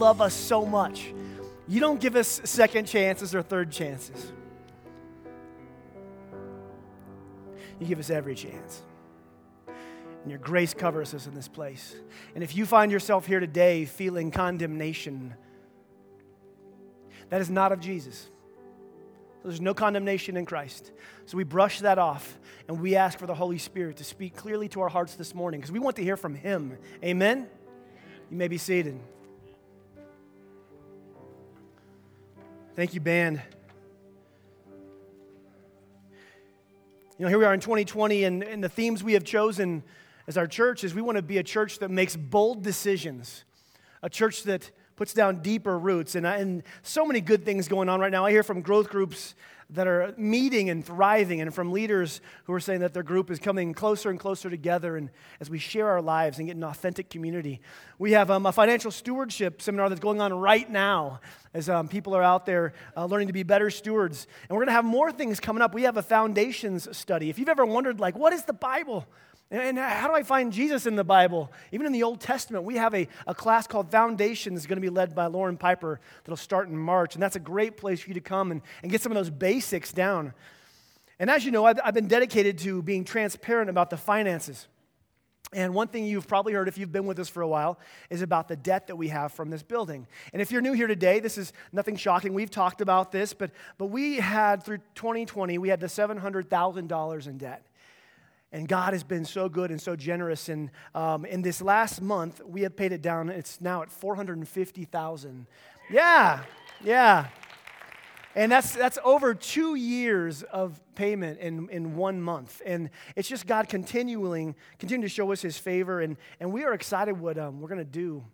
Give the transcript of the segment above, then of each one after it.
love us so much. You don't give us second chances or third chances. You give us every chance. And your grace covers us in this place. And if you find yourself here today feeling condemnation, that is not of Jesus. There's no condemnation in Christ. So we brush that off and we ask for the Holy Spirit to speak clearly to our hearts this morning because we want to hear from Him. Amen? You may be seated. Thank you, band. You know, here we are in 2020, and, and the themes we have chosen as our church is we want to be a church that makes bold decisions, a church that puts down deeper roots. And, and so many good things going on right now. I hear from growth groups that are meeting and thriving, and from leaders who are saying that their group is coming closer and closer together and as we share our lives and get an authentic community. We have um, a financial stewardship seminar that's going on right now as um, people are out there uh, learning to be better stewards. And we're going to have more things coming up. We have a foundations study. If you've ever wondered, like, what is the Bible? And how do I find Jesus in the Bible? Even in the Old Testament, we have a, a class called Foundations that's going to be led by Lauren Piper that'll start in March. And that's a great place for you to come and, and get some of those basics down. And as you know, I've, I've been dedicated to being transparent about the finances. And one thing you've probably heard if you've been with us for a while is about the debt that we have from this building. And if you're new here today, this is nothing shocking. We've talked about this, but, but we had through 2020, we had the $700,000 in debt. And God has been so good and so generous. And um, in this last month, we have paid it down. It's now at 450,000. Yeah, yeah. And that's, that's over two years of payment in, in one month. And it's just God continuing, continuing to show us his favor. And, and we are excited what um, we're going to do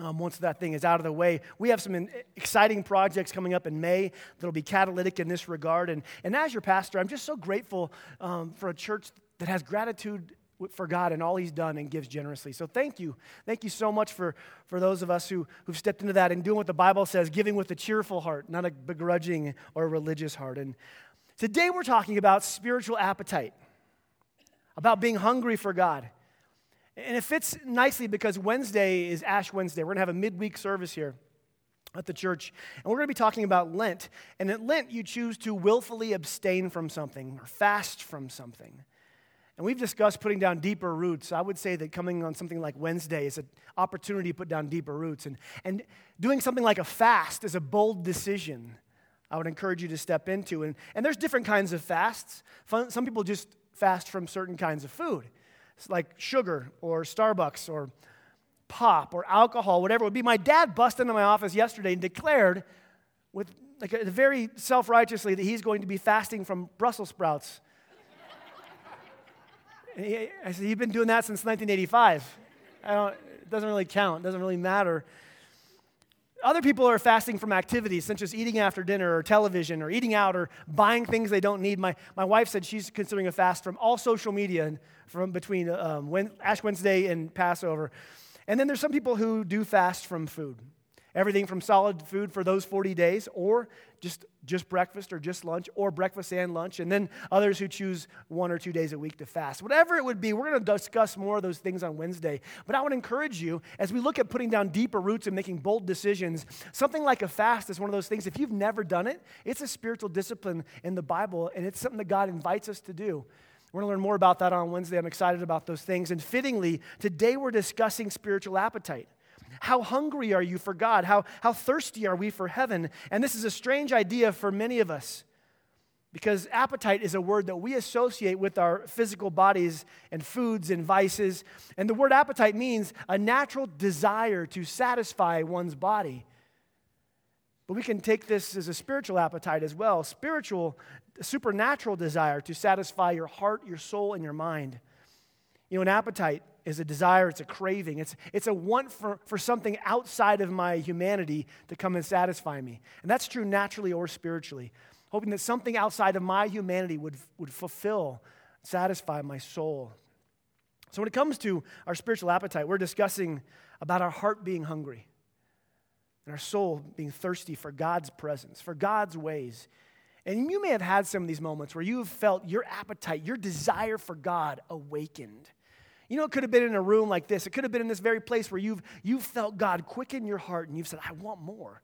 um, once that thing is out of the way. We have some in, exciting projects coming up in May that'll be catalytic in this regard. And, and as your pastor, I'm just so grateful um, for a church that has gratitude for God and all He's done and gives generously. So thank you. Thank you so much for, for those of us who, who've stepped into that and doing what the Bible says, giving with a cheerful heart, not a begrudging or a religious heart. And today we're talking about spiritual appetite, about being hungry for God. And it fits nicely because Wednesday is Ash Wednesday. We're going to have a midweek service here at the church. And we're going to be talking about Lent. And at Lent, you choose to willfully abstain from something or fast from something. And we've discussed putting down deeper roots. I would say that coming on something like Wednesday is an opportunity to put down deeper roots. And, and doing something like a fast is a bold decision I would encourage you to step into. And, and there's different kinds of fasts. Some people just fast from certain kinds of food, it's like sugar or Starbucks or pop or alcohol, whatever it would be. My dad busted into my office yesterday and declared, with like a, very self righteously, that he's going to be fasting from Brussels sprouts he, I said, You've been doing that since 1985. it doesn't really count, it doesn't really matter. Other people are fasting from activities such as eating after dinner or television or eating out or buying things they don't need. My, my wife said she's considering a fast from all social media from between um, Ash Wednesday and Passover. And then there's some people who do fast from food. Everything from solid food for those 40 days, or just, just breakfast or just lunch, or breakfast and lunch, and then others who choose one or two days a week to fast. Whatever it would be, we're going to discuss more of those things on Wednesday. But I would encourage you, as we look at putting down deeper roots and making bold decisions, something like a fast is one of those things. If you've never done it, it's a spiritual discipline in the Bible, and it's something that God invites us to do. We're going to learn more about that on Wednesday. I'm excited about those things. And fittingly, today we're discussing spiritual appetite. How hungry are you for God? How, how thirsty are we for heaven? And this is a strange idea for many of us because appetite is a word that we associate with our physical bodies and foods and vices. And the word appetite means a natural desire to satisfy one's body. But we can take this as a spiritual appetite as well spiritual, supernatural desire to satisfy your heart, your soul, and your mind. You know, an appetite is a desire, it's a craving, it's, it's a want for, for something outside of my humanity to come and satisfy me. And that's true naturally or spiritually. Hoping that something outside of my humanity would, would fulfill, satisfy my soul. So, when it comes to our spiritual appetite, we're discussing about our heart being hungry and our soul being thirsty for God's presence, for God's ways. And you may have had some of these moments where you have felt your appetite, your desire for God awakened. You know, it could have been in a room like this. It could have been in this very place where you've, you've felt God quicken your heart and you've said, I want more.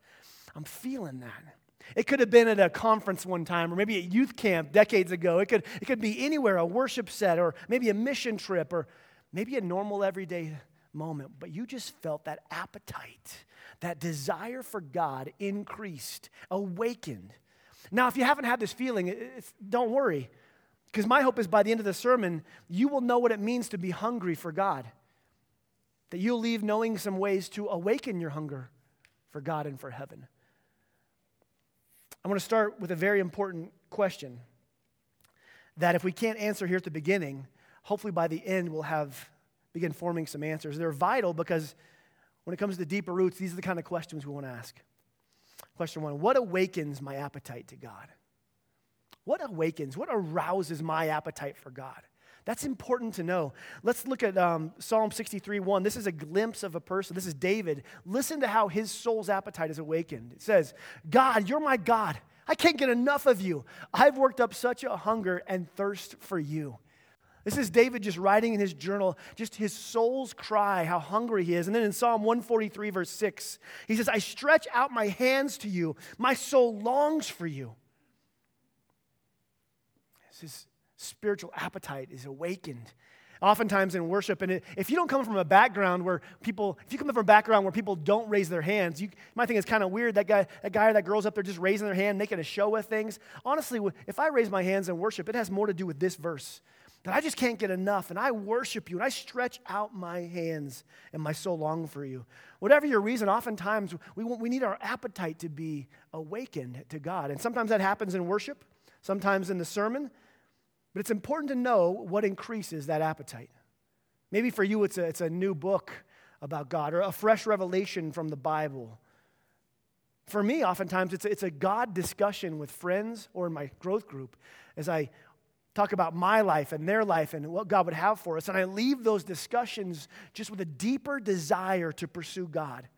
I'm feeling that. It could have been at a conference one time, or maybe at youth camp decades ago. It could, it could be anywhere, a worship set, or maybe a mission trip, or maybe a normal everyday moment. But you just felt that appetite, that desire for God increased, awakened. Now, if you haven't had this feeling, don't worry, because my hope is by the end of the sermon, you will know what it means to be hungry for God. That you'll leave knowing some ways to awaken your hunger for God and for heaven. I want to start with a very important question that if we can't answer here at the beginning, hopefully by the end we'll have begin forming some answers. They're vital because when it comes to deeper roots, these are the kind of questions we want to ask. Question one What awakens my appetite to God? What awakens, what arouses my appetite for God? That's important to know. Let's look at um, Psalm 63 1. This is a glimpse of a person. This is David. Listen to how his soul's appetite is awakened. It says, God, you're my God. I can't get enough of you. I've worked up such a hunger and thirst for you. This is David just writing in his journal, just his soul's cry, how hungry he is. And then in Psalm 143, verse 6, he says, I stretch out my hands to you. My soul longs for you. His spiritual appetite is awakened. Oftentimes in worship, and if you don't come from a background where people, if you come from a background where people don't raise their hands, you might think it's kind of weird that guy, that guy or that girl's up there just raising their hand, making a show of things. Honestly, if I raise my hands in worship, it has more to do with this verse that I just can't get enough, and I worship you, and I stretch out my hands, and my soul long for you. Whatever your reason, oftentimes we, we need our appetite to be awakened to God. And sometimes that happens in worship, sometimes in the sermon, but it's important to know what increases that appetite. Maybe for you, it's a, it's a new book about God or a fresh revelation from the Bible. For me, oftentimes, it's a, it's a God discussion with friends or in my growth group as I talk about my life and their life and what God would have for us. And I leave those discussions just with a deeper desire to pursue God.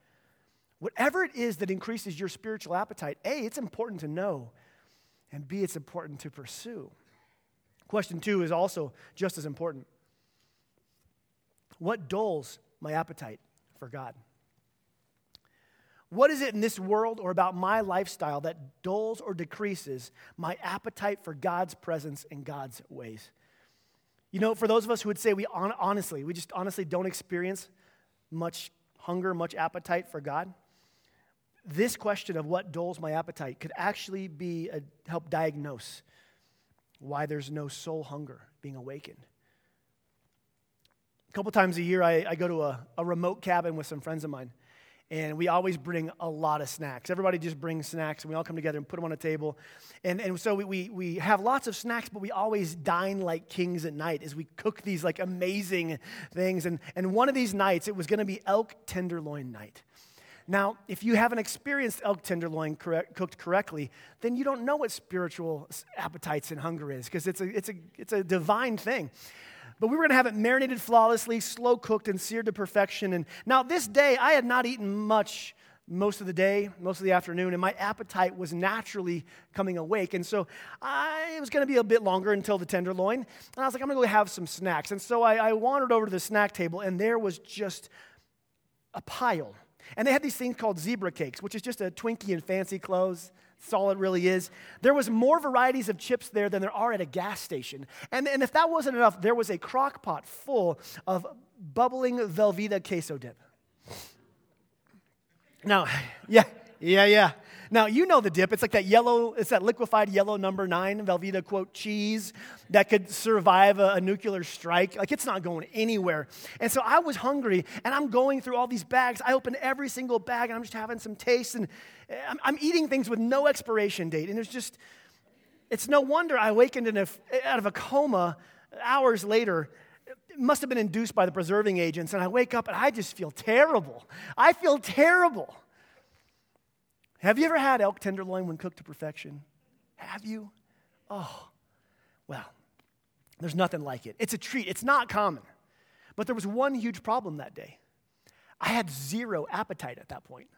Whatever it is that increases your spiritual appetite, A, it's important to know, and B, it's important to pursue. Question two is also just as important. What dulls my appetite for God? What is it in this world or about my lifestyle that dulls or decreases my appetite for God's presence and God's ways? You know, for those of us who would say we on, honestly, we just honestly don't experience much hunger, much appetite for God, this question of what dulls my appetite could actually be a, help diagnose why there's no soul hunger being awakened. A couple times a year, I, I go to a, a remote cabin with some friends of mine, and we always bring a lot of snacks. Everybody just brings snacks, and we all come together and put them on a table. And, and so we, we, we have lots of snacks, but we always dine like kings at night as we cook these like amazing things. And, and one of these nights, it was going to be elk tenderloin night. Now, if you haven't experienced elk tenderloin correct, cooked correctly, then you don't know what spiritual appetites and hunger is because it's a, it's, a, it's a divine thing. But we were going to have it marinated flawlessly, slow cooked, and seared to perfection. And now, this day, I had not eaten much most of the day, most of the afternoon, and my appetite was naturally coming awake. And so I, it was going to be a bit longer until the tenderloin. And I was like, I'm going to go have some snacks. And so I, I wandered over to the snack table, and there was just a pile and they had these things called zebra cakes, which is just a Twinkie in fancy clothes. That's all it really is. There was more varieties of chips there than there are at a gas station. And, and if that wasn't enough, there was a crock pot full of bubbling Velveeta queso dip. Now, yeah, yeah, yeah. Now, you know the dip. It's like that yellow, it's that liquefied yellow number nine Velveeta quote cheese that could survive a, a, nuclear strike. Like it's not going anywhere. And so I was hungry and I'm going through all these bags. I open every single bag and I'm just having some taste and I'm, I'm eating things with no expiration date. And there's just, it's no wonder I awakened in a, out of a coma hours later it must have been induced by the preserving agents. And I wake up and I just feel terrible. I feel terrible. Have you ever had elk tenderloin when cooked to perfection? Have you? Oh, well, there's nothing like it. It's a treat, it's not common. But there was one huge problem that day. I had zero appetite at that point.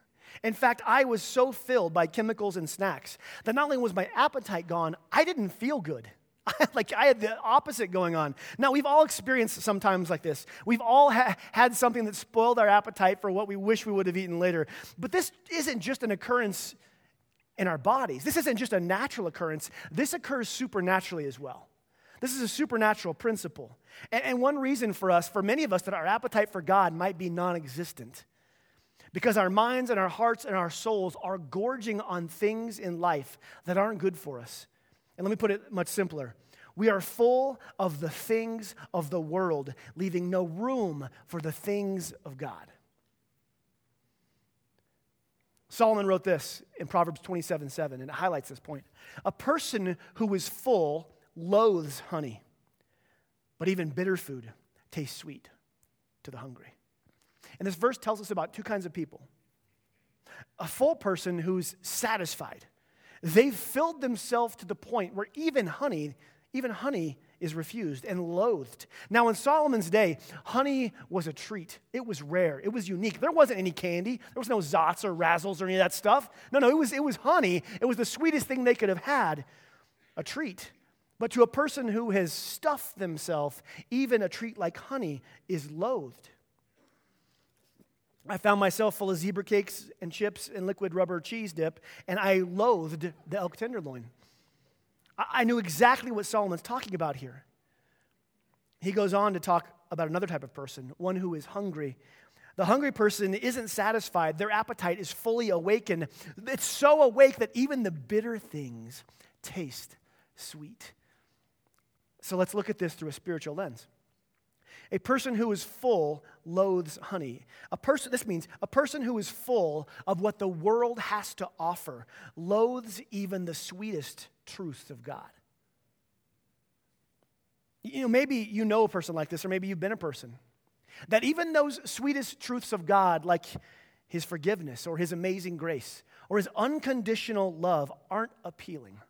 In fact, I was so filled by chemicals and snacks that not only was my appetite gone, I didn't feel good. like I had the opposite going on. Now, we've all experienced sometimes like this. We've all ha- had something that spoiled our appetite for what we wish we would have eaten later. But this isn't just an occurrence in our bodies. This isn't just a natural occurrence. This occurs supernaturally as well. This is a supernatural principle. And, and one reason for us, for many of us, that our appetite for God might be non existent. Because our minds and our hearts and our souls are gorging on things in life that aren't good for us. And let me put it much simpler. We are full of the things of the world, leaving no room for the things of God. Solomon wrote this in Proverbs 27 7, and it highlights this point. A person who is full loathes honey, but even bitter food tastes sweet to the hungry. And this verse tells us about two kinds of people a full person who's satisfied. They've filled themselves to the point where even honey, even honey is refused and loathed. Now, in Solomon's day, honey was a treat. It was rare. It was unique. There wasn't any candy. There was no Zotz or Razzles or any of that stuff. No, no, it was, it was honey. It was the sweetest thing they could have had, a treat. But to a person who has stuffed themselves, even a treat like honey is loathed. I found myself full of zebra cakes and chips and liquid rubber cheese dip, and I loathed the elk tenderloin. I knew exactly what Solomon's talking about here. He goes on to talk about another type of person, one who is hungry. The hungry person isn't satisfied, their appetite is fully awakened. It's so awake that even the bitter things taste sweet. So let's look at this through a spiritual lens. A person who is full loathes honey. A person, this means a person who is full of what the world has to offer loathes even the sweetest truths of God. You know, maybe you know a person like this, or maybe you've been a person. That even those sweetest truths of God, like his forgiveness or his amazing grace or his unconditional love, aren't appealing.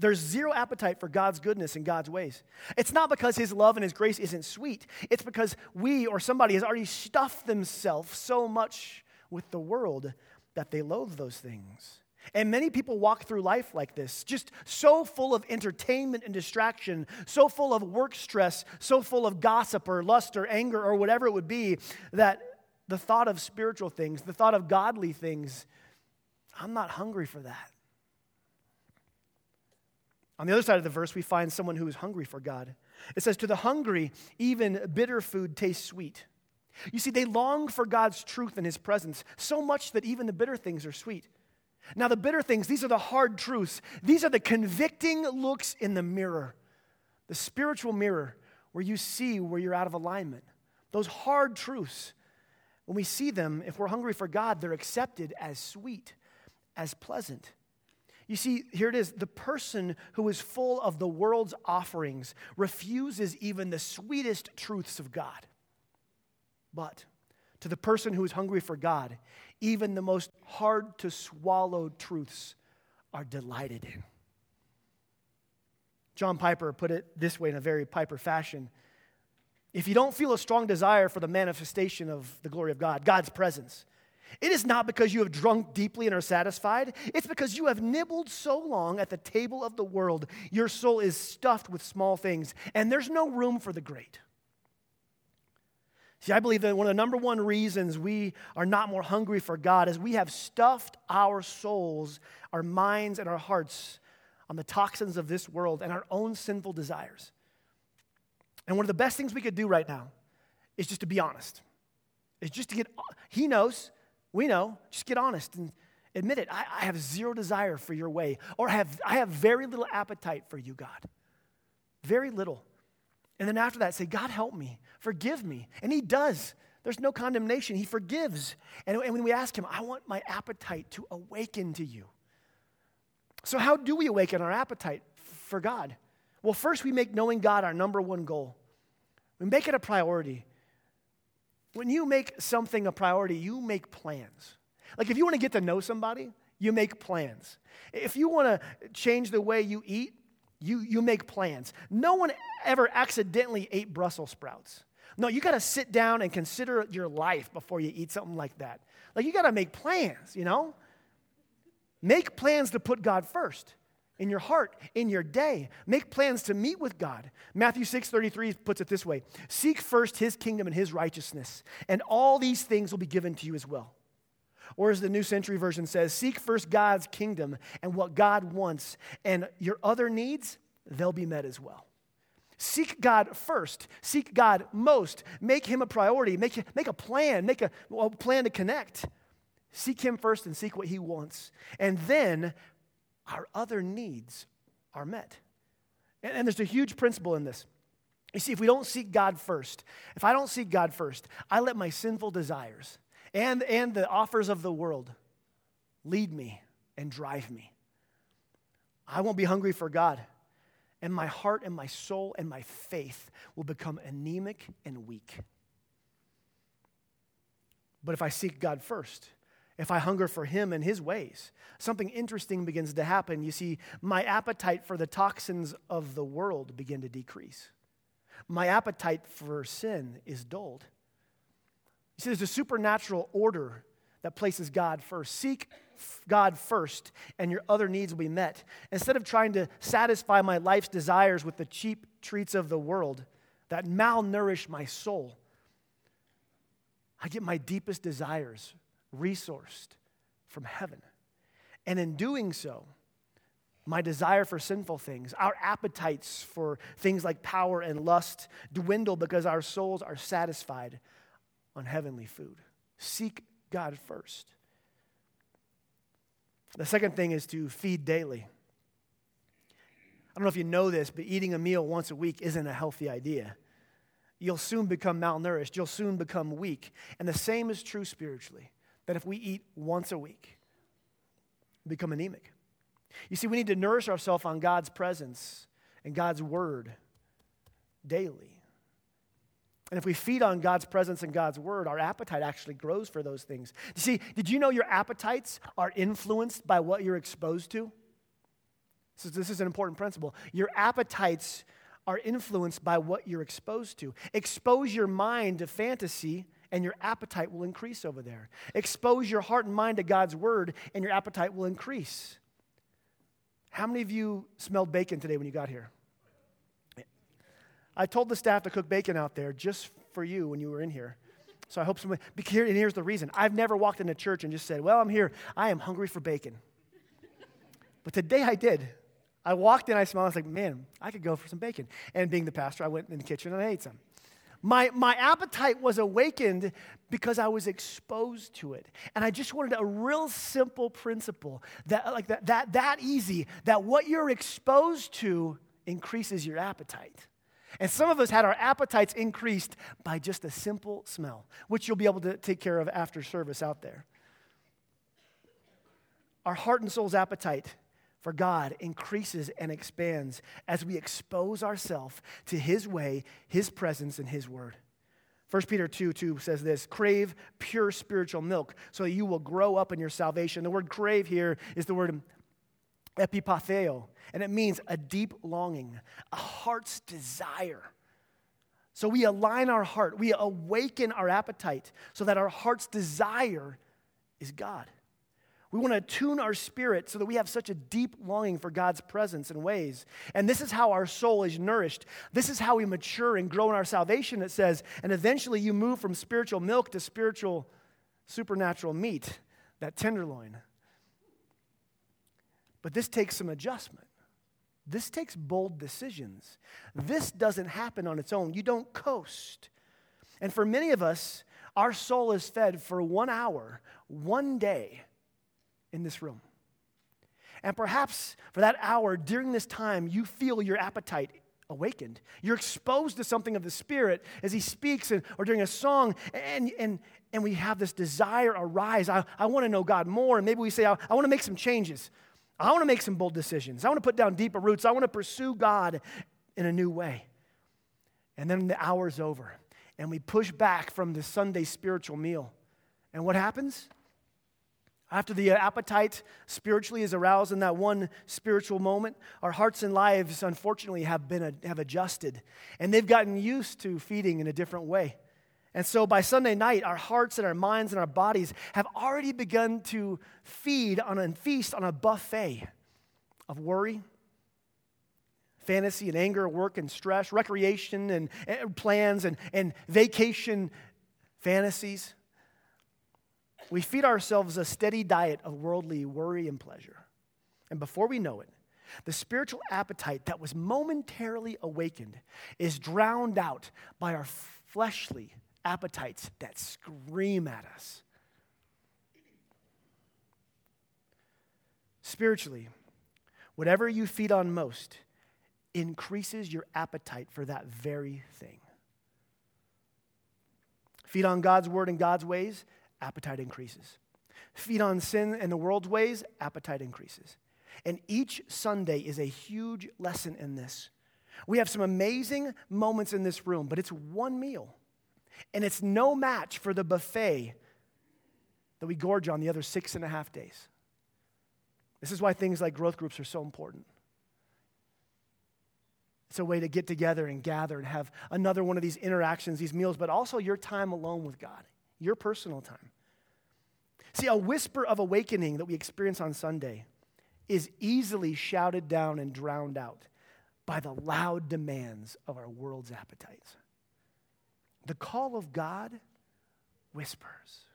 There's zero appetite for God's goodness and God's ways. It's not because His love and His grace isn't sweet. It's because we or somebody has already stuffed themselves so much with the world that they loathe those things. And many people walk through life like this, just so full of entertainment and distraction, so full of work stress, so full of gossip or lust or anger or whatever it would be, that the thought of spiritual things, the thought of godly things, I'm not hungry for that. On the other side of the verse, we find someone who is hungry for God. It says, To the hungry, even bitter food tastes sweet. You see, they long for God's truth and His presence so much that even the bitter things are sweet. Now, the bitter things, these are the hard truths. These are the convicting looks in the mirror, the spiritual mirror where you see where you're out of alignment. Those hard truths, when we see them, if we're hungry for God, they're accepted as sweet, as pleasant. You see, here it is the person who is full of the world's offerings refuses even the sweetest truths of God. But to the person who is hungry for God, even the most hard to swallow truths are delighted in. John Piper put it this way in a very Piper fashion. If you don't feel a strong desire for the manifestation of the glory of God, God's presence, it is not because you have drunk deeply and are satisfied. It's because you have nibbled so long at the table of the world, your soul is stuffed with small things, and there's no room for the great. See, I believe that one of the number one reasons we are not more hungry for God is we have stuffed our souls, our minds, and our hearts on the toxins of this world and our own sinful desires. And one of the best things we could do right now is just to be honest. Is just to get, He knows we know. Just get honest and admit it. I, I have zero desire for your way, or have, I have very little appetite for you, God. Very little. And then after that, say, God, help me, forgive me. And He does. There's no condemnation. He forgives. And, and when we ask Him, I want my appetite to awaken to you. So, how do we awaken our appetite for God? Well, first, we make knowing God our number one goal. We make it a priority. When you make something a priority, you make plans. Like if you want to get to know somebody, you make plans. If you want to change the way you eat, you, you make plans. No one ever accidentally ate Brussels sprouts. No, you got to sit down and consider your life before you eat something like that. Like you got to make plans, you know? Make plans to put God first. In your heart, in your day. Make plans to meet with God. Matthew 6:33 puts it this way: Seek first his kingdom and his righteousness, and all these things will be given to you as well. Or as the New Century Version says, seek first God's kingdom and what God wants, and your other needs, they'll be met as well. Seek God first. Seek God most. Make Him a priority. Make, make a plan. Make a, a plan to connect. Seek Him first and seek what He wants. And then our other needs are met. And, and there's a huge principle in this. You see, if we don't seek God first, if I don't seek God first, I let my sinful desires and, and the offers of the world lead me and drive me. I won't be hungry for God, and my heart and my soul and my faith will become anemic and weak. But if I seek God first, if I hunger for Him and His ways, something interesting begins to happen. You see, my appetite for the toxins of the world begin to decrease. My appetite for sin is dulled. You see, there's a supernatural order that places God first. Seek God first, and your other needs will be met. Instead of trying to satisfy my life's desires with the cheap treats of the world that malnourish my soul, I get my deepest desires resourced from heaven. And in doing so, my desire for sinful things, our appetites for things like power and lust dwindle because our souls are satisfied on heavenly food. Seek God first. The second thing is to feed daily. I don't know if you know this, but eating a meal once a week isn't a healthy idea. You'll soon become malnourished, you'll soon become weak. And the same is true spiritually that if we eat once a week, become anemic. You see, we need to nourish ourselves on God's presence and God's word daily. And if we feed on God's presence and God's word, our appetite actually grows for those things. You see, did you know your appetites are influenced by what you're exposed to? So this is an important principle. Your appetites are influenced by what you're exposed to. Expose your mind to fantasy, and your appetite will increase over there. Expose your heart and mind to God's word, and your appetite will increase. How many of you smelled bacon today when you got here? I told the staff to cook bacon out there just for you when you were in here. So I hope be here. and here's the reason. I've never walked into church and just said, Well, I'm here. I am hungry for bacon. But today I did. I walked in, I smelled, I was like, Man, I could go for some bacon. And being the pastor, I went in the kitchen and I ate some. My, my appetite was awakened because I was exposed to it. And I just wanted a real simple principle that, like that, that, that easy, that what you're exposed to increases your appetite. And some of us had our appetites increased by just a simple smell, which you'll be able to take care of after service out there. Our heart and soul's appetite for God increases and expands as we expose ourselves to His way, His presence, and His word. 1 Peter 2 2 says this crave pure spiritual milk so that you will grow up in your salvation. The word crave here is the word epipotheo, and it means a deep longing, a heart's desire. So we align our heart, we awaken our appetite so that our heart's desire is God. We want to tune our spirit so that we have such a deep longing for God's presence and ways. And this is how our soul is nourished. This is how we mature and grow in our salvation, it says. And eventually you move from spiritual milk to spiritual, supernatural meat, that tenderloin. But this takes some adjustment. This takes bold decisions. This doesn't happen on its own. You don't coast. And for many of us, our soul is fed for one hour, one day in this room. And perhaps for that hour during this time, you feel your appetite awakened. You're exposed to something of the Spirit as He speaks and, or during a song, and, and, and we have this desire arise. I, I want to know God more. And maybe we say, I, I want to make some changes. I want to make some bold decisions. I want to put down deeper roots. I want to pursue God in a new way. And then the hour's over, and we push back from the Sunday spiritual meal. And what happens? After the uh, appetite spiritually is aroused in that one spiritual moment, our hearts and lives, unfortunately, have, been, have adjusted. And they've gotten used to feeding in a different way. And so by Sunday night, our hearts and our minds and our bodies have already begun to feed on and feast on a buffet of worry, fantasy and anger, work and stress, recreation and, and plans and, and vacation fantasies. We feed ourselves a steady diet of worldly worry and pleasure. And before we know it, the spiritual appetite that was momentarily awakened is drowned out by our fleshly appetites that scream at us. Spiritually, whatever you feed on most increases your appetite for that very thing. Feed on God's word and God's ways, appetite increases. Feed on sin and the world's ways, appetite increases. And each Sunday is a huge lesson in this. We have some amazing moments in this room, but it's one meal. And it's no match for the buffet that we gorge on the other six and a half days. This is why things like growth groups are so important. It's a way to get together and gather and have another one of these interactions, these meals, but also your time alone with God, your personal time. See, a whisper of awakening that we experience on Sunday is easily shouted down and drowned out by the loud demands of our world's appetites. The call of God whispers,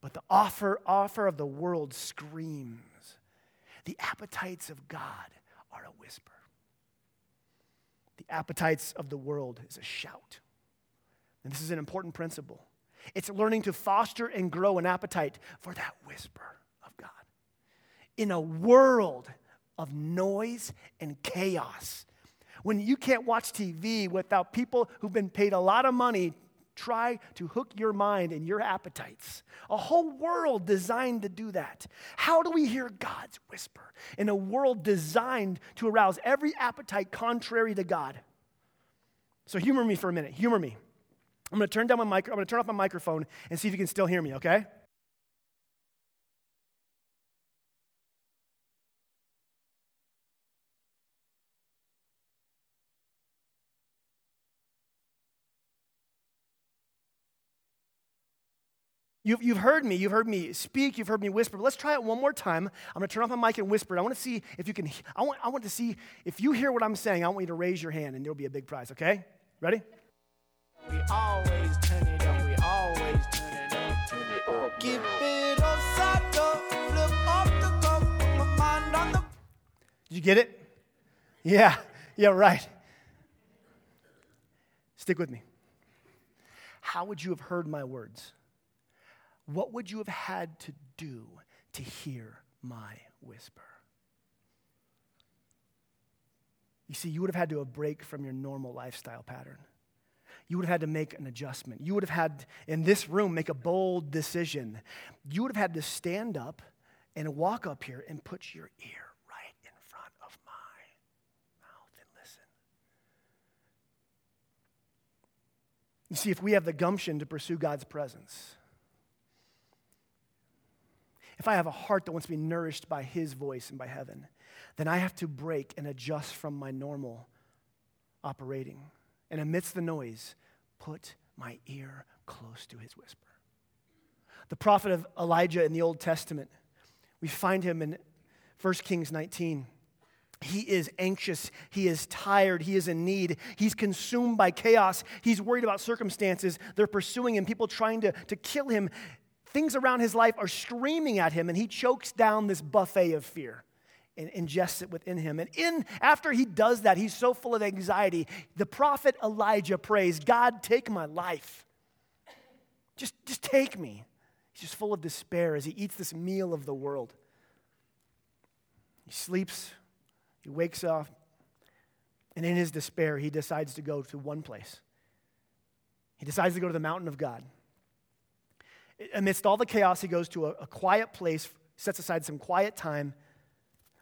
but the offer, offer of the world screams. The appetites of God are a whisper. The appetites of the world is a shout. And this is an important principle. It's learning to foster and grow an appetite for that whisper of God. in a world of noise and chaos. When you can't watch TV without people who've been paid a lot of money try to hook your mind and your appetites. A whole world designed to do that. How do we hear God's whisper in a world designed to arouse every appetite contrary to God? So humor me for a minute. Humor me. I'm going to turn down my mic- I'm going to turn off my microphone and see if you can still hear me, okay? You've, you've heard me. You've heard me speak. You've heard me whisper. But let's try it one more time. I'm going to turn off my mic and whisper. I want to see if you can. I want, I want to see if you hear what I'm saying. I want you to raise your hand, and there'll be a big prize. Okay? Ready? We always turn it up. We always turn it up. Keep it upside down. Flip off the cup. Put my mind on the. Did you get it? Yeah. Yeah. Right. Stick with me. How would you have heard my words? What would you have had to do to hear my whisper? You see, you would have had to have break from your normal lifestyle pattern. You would have had to make an adjustment. You would have had, in this room, make a bold decision. You would have had to stand up and walk up here and put your ear right in front of my mouth and listen. You see, if we have the gumption to pursue God's presence, if I have a heart that wants to be nourished by His voice and by heaven, then I have to break and adjust from my normal operating. And amidst the noise, put my ear close to His whisper. The prophet of Elijah in the Old Testament, we find him in 1 Kings 19. He is anxious. He is tired. He is in need. He's consumed by chaos. He's worried about circumstances. They're pursuing him, people trying to, to kill him things around his life are screaming at him, and he chokes down this buffet of fear and ingests it within him. And in after he does that, he's so full of anxiety. The prophet Elijah prays, God, take my life. Just, just take me. He's just full of despair as he eats this meal of the world. He sleeps, he wakes up, and in his despair, he decides to go to one place. He decides to go to the mountain of God amidst all the chaos, he goes to a, a quiet place, sets aside some quiet time.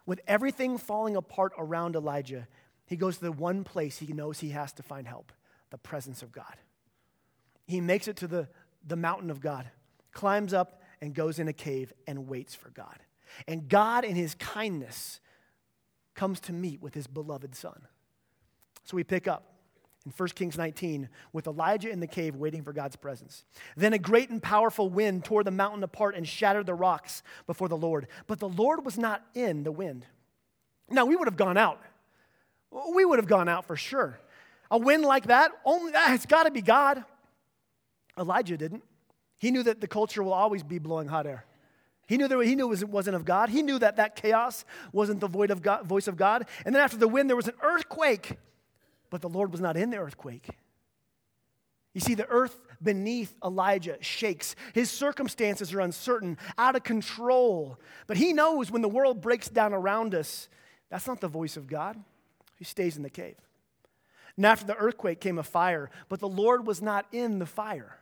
With everything falling apart around Elijah, he goes to the one place he knows he has to find help the presence of God. He makes it to the, the mountain of God, climbs up, and goes in a cave and waits for God. And God, in his kindness, comes to meet with his beloved son. So we pick up in 1 Kings 19 with Elijah in the cave waiting for God's presence. Then a great and powerful wind tore the mountain apart and shattered the rocks before the Lord. But the Lord was not in the wind. Now, we would have gone out. We would have gone out for sure. A wind like that, only that, it's got to be God. Elijah didn't. He knew that the culture will always be blowing hot air. He knew, that, he knew it wasn't of God. He knew that that chaos wasn't the void of God, voice of God. And then after the wind, there was an earthquake, but the Lord was not in the earthquake. You see, the earth beneath Elijah shakes. His circumstances are uncertain, out of control. But he knows when the world breaks down around us, that's not the voice of God. He stays in the cave. And after the earthquake came a fire, but the Lord was not in the fire.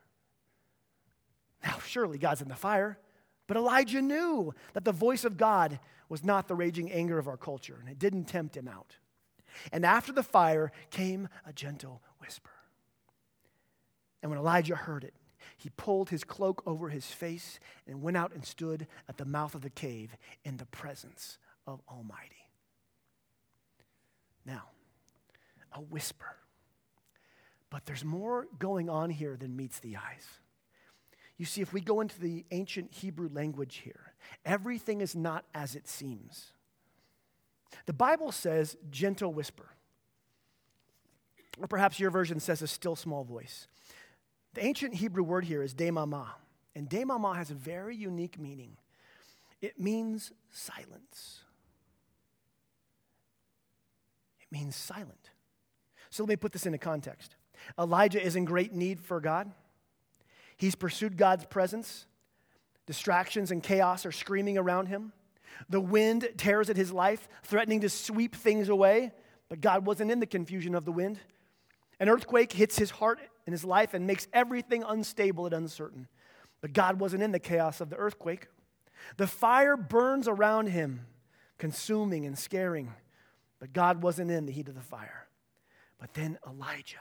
Now, surely God's in the fire, but Elijah knew that the voice of God was not the raging anger of our culture, and it didn't tempt him out. And after the fire came a gentle whisper. And when Elijah heard it, he pulled his cloak over his face and went out and stood at the mouth of the cave in the presence of Almighty. Now, a whisper. But there's more going on here than meets the eyes. You see, if we go into the ancient Hebrew language here, everything is not as it seems. The Bible says gentle whisper. Or perhaps your version says a still small voice. The ancient Hebrew word here is demama, and demama has a very unique meaning. It means silence. It means silent. So let me put this into context. Elijah is in great need for God. He's pursued God's presence. Distractions and chaos are screaming around him. The wind tears at his life, threatening to sweep things away, but God wasn't in the confusion of the wind. An earthquake hits his heart and his life and makes everything unstable and uncertain. But God wasn't in the chaos of the earthquake. The fire burns around him, consuming and scaring. But God wasn't in the heat of the fire. But then Elijah,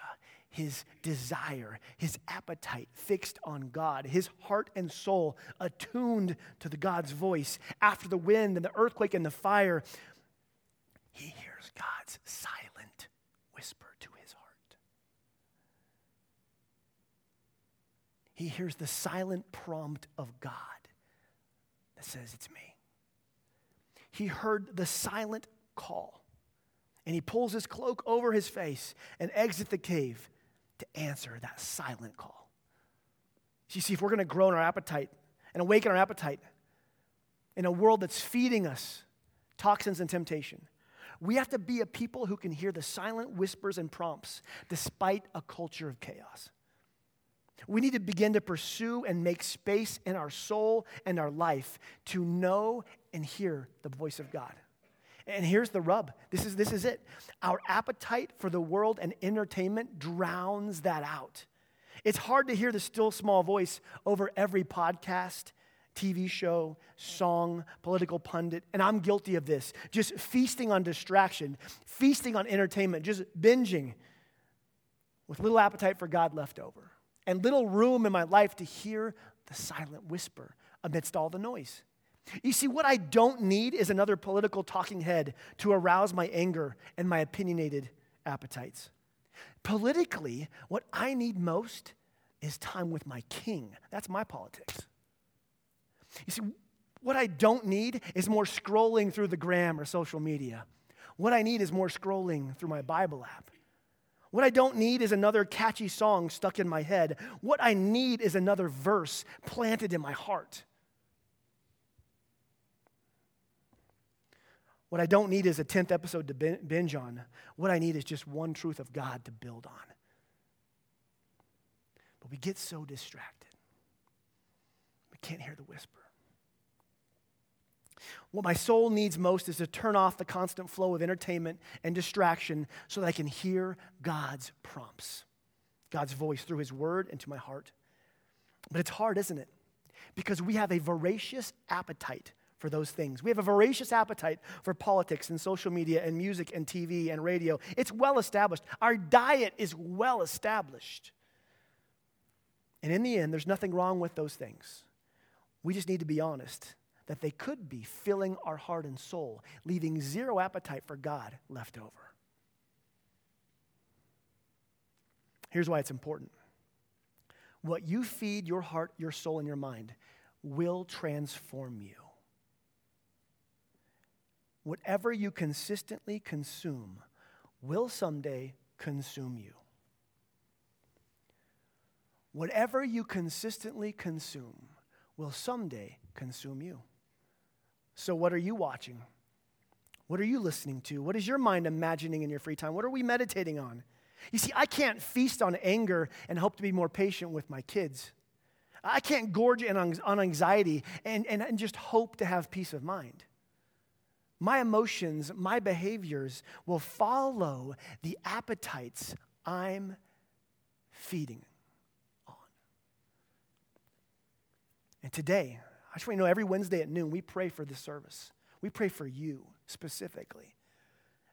his desire, his appetite fixed on God, his heart and soul attuned to the God's voice. After the wind and the earthquake and the fire, he hears God's silent whisper to his heart. He hears the silent prompt of God that says, It's me. He heard the silent call and he pulls his cloak over his face and exits the cave to answer that silent call. You see, if we're going to grow in our appetite and awaken our appetite in a world that's feeding us toxins and temptation, we have to be a people who can hear the silent whispers and prompts despite a culture of chaos. We need to begin to pursue and make space in our soul and our life to know and hear the voice of God. And here's the rub this is, this is it. Our appetite for the world and entertainment drowns that out. It's hard to hear the still small voice over every podcast, TV show, song, political pundit, and I'm guilty of this. Just feasting on distraction, feasting on entertainment, just binging with little appetite for God left over, and little room in my life to hear the silent whisper amidst all the noise. You see, what I don't need is another political talking head to arouse my anger and my opinionated appetites. Politically, what I need most is time with my king. That's my politics. You see, what I don't need is more scrolling through the gram or social media. What I need is more scrolling through my Bible app. What I don't need is another catchy song stuck in my head. What I need is another verse planted in my heart. What I don't need is a 10th episode to binge on. What I need is just one truth of God to build on. But we get so distracted, we can't hear the whisper. What my soul needs most is to turn off the constant flow of entertainment and distraction so that I can hear God's prompts, God's voice through His word into my heart. But it's hard, isn't it? Because we have a voracious appetite for those things. We have a voracious appetite for politics and social media and music and TV and radio. It's well established. Our diet is well established. And in the end, there's nothing wrong with those things. We just need to be honest that they could be filling our heart and soul, leaving zero appetite for God left over. Here's why it's important what you feed your heart, your soul, and your mind will transform you. Whatever you consistently consume will someday consume you. Whatever you consistently consume will someday consume you. So, what are you watching? What are you listening to? What is your mind imagining in your free time? What are we meditating on? You see, I can't feast on anger and hope to be more patient with my kids. I can't gorge on anxiety and, and, and just hope to have peace of mind. My emotions, my behaviors will follow the appetites I'm feeding on. And today, I just want you to know every Wednesday at noon, we pray for this service. We pray for you specifically.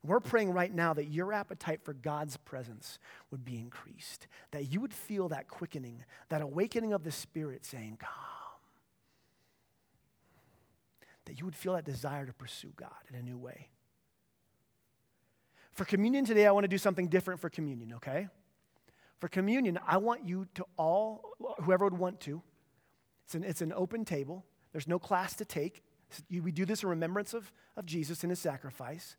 We're praying right now that your appetite for God's presence would be increased, that you would feel that quickening, that awakening of the Spirit saying, Come. That you would feel that desire to pursue God in a new way. For communion today, I want to do something different for communion, okay? For communion, I want you to all, whoever would want to, it's an, it's an open table. There's no class to take. We do this in remembrance of, of Jesus and his sacrifice.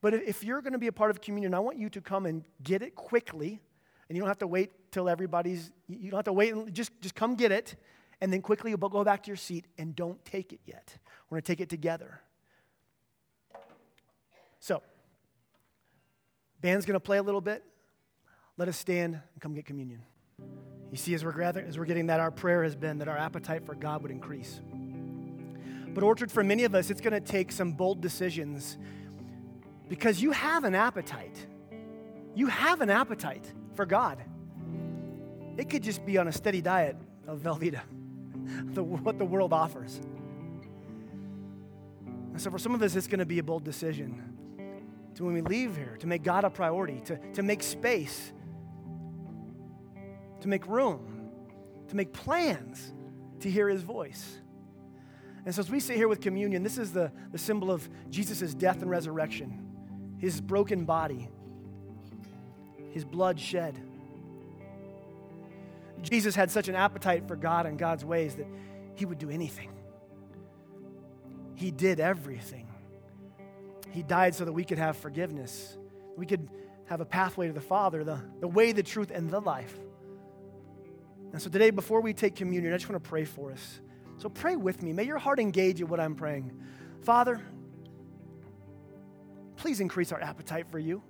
But if you're going to be a part of communion, I want you to come and get it quickly. And you don't have to wait till everybody's, you don't have to wait, just, just come get it. And then quickly go back to your seat and don't take it yet. We're going to take it together. So, band's going to play a little bit. Let us stand and come get communion. You see, as we're, gathering, as we're getting that, our prayer has been that our appetite for God would increase. But, Orchard, for many of us, it's going to take some bold decisions because you have an appetite. You have an appetite for God. It could just be on a steady diet of Velveeta, the, what the world offers. And so for some of us, it's going to be a bold decision to when we leave here, to make God a priority, to, to make space, to make room, to make plans to hear his voice. And so as we sit here with communion, this is the, the symbol of Jesus' death and resurrection his broken body, his blood shed. Jesus had such an appetite for God and God's ways that he would do anything. He did everything. He died so that we could have forgiveness. We could have a pathway to the Father, the, the way, the truth, and the life. And so today, before we take communion, I just want to pray for us. So pray with me. May your heart engage in what I'm praying. Father, please increase our appetite for you.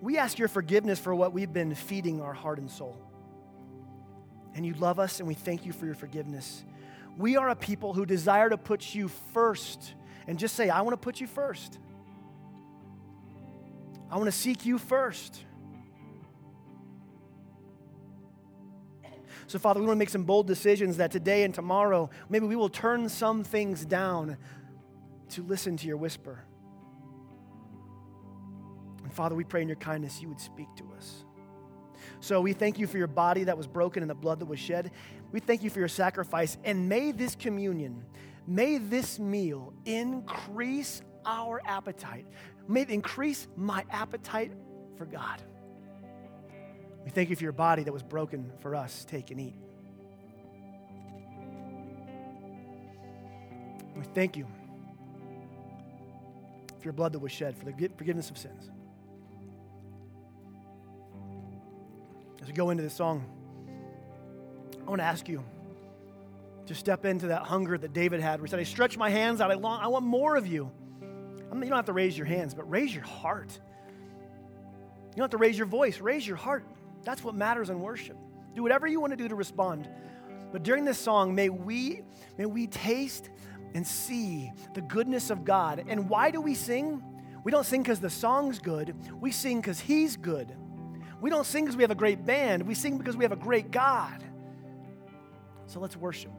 We ask your forgiveness for what we've been feeding our heart and soul. And you love us, and we thank you for your forgiveness. We are a people who desire to put you first. And just say, I want to put you first. I want to seek you first. So, Father, we want to make some bold decisions that today and tomorrow, maybe we will turn some things down to listen to your whisper. And, Father, we pray in your kindness you would speak to us. So we thank you for your body that was broken and the blood that was shed. We thank you for your sacrifice. And may this communion, may this meal increase our appetite. May it increase my appetite for God. We thank you for your body that was broken for us. Take and eat. We thank you for your blood that was shed for the forgiveness of sins. As we go into this song, I want to ask you to step into that hunger that David had, he said, I stretch my hands out, I, long, I want more of you. I mean, you don't have to raise your hands, but raise your heart. You don't have to raise your voice, raise your heart. That's what matters in worship. Do whatever you want to do to respond. But during this song, may we, may we taste and see the goodness of God. And why do we sing? We don't sing because the song's good, we sing because He's good. We don't sing because we have a great band, we sing because we have a great God. So let's worship.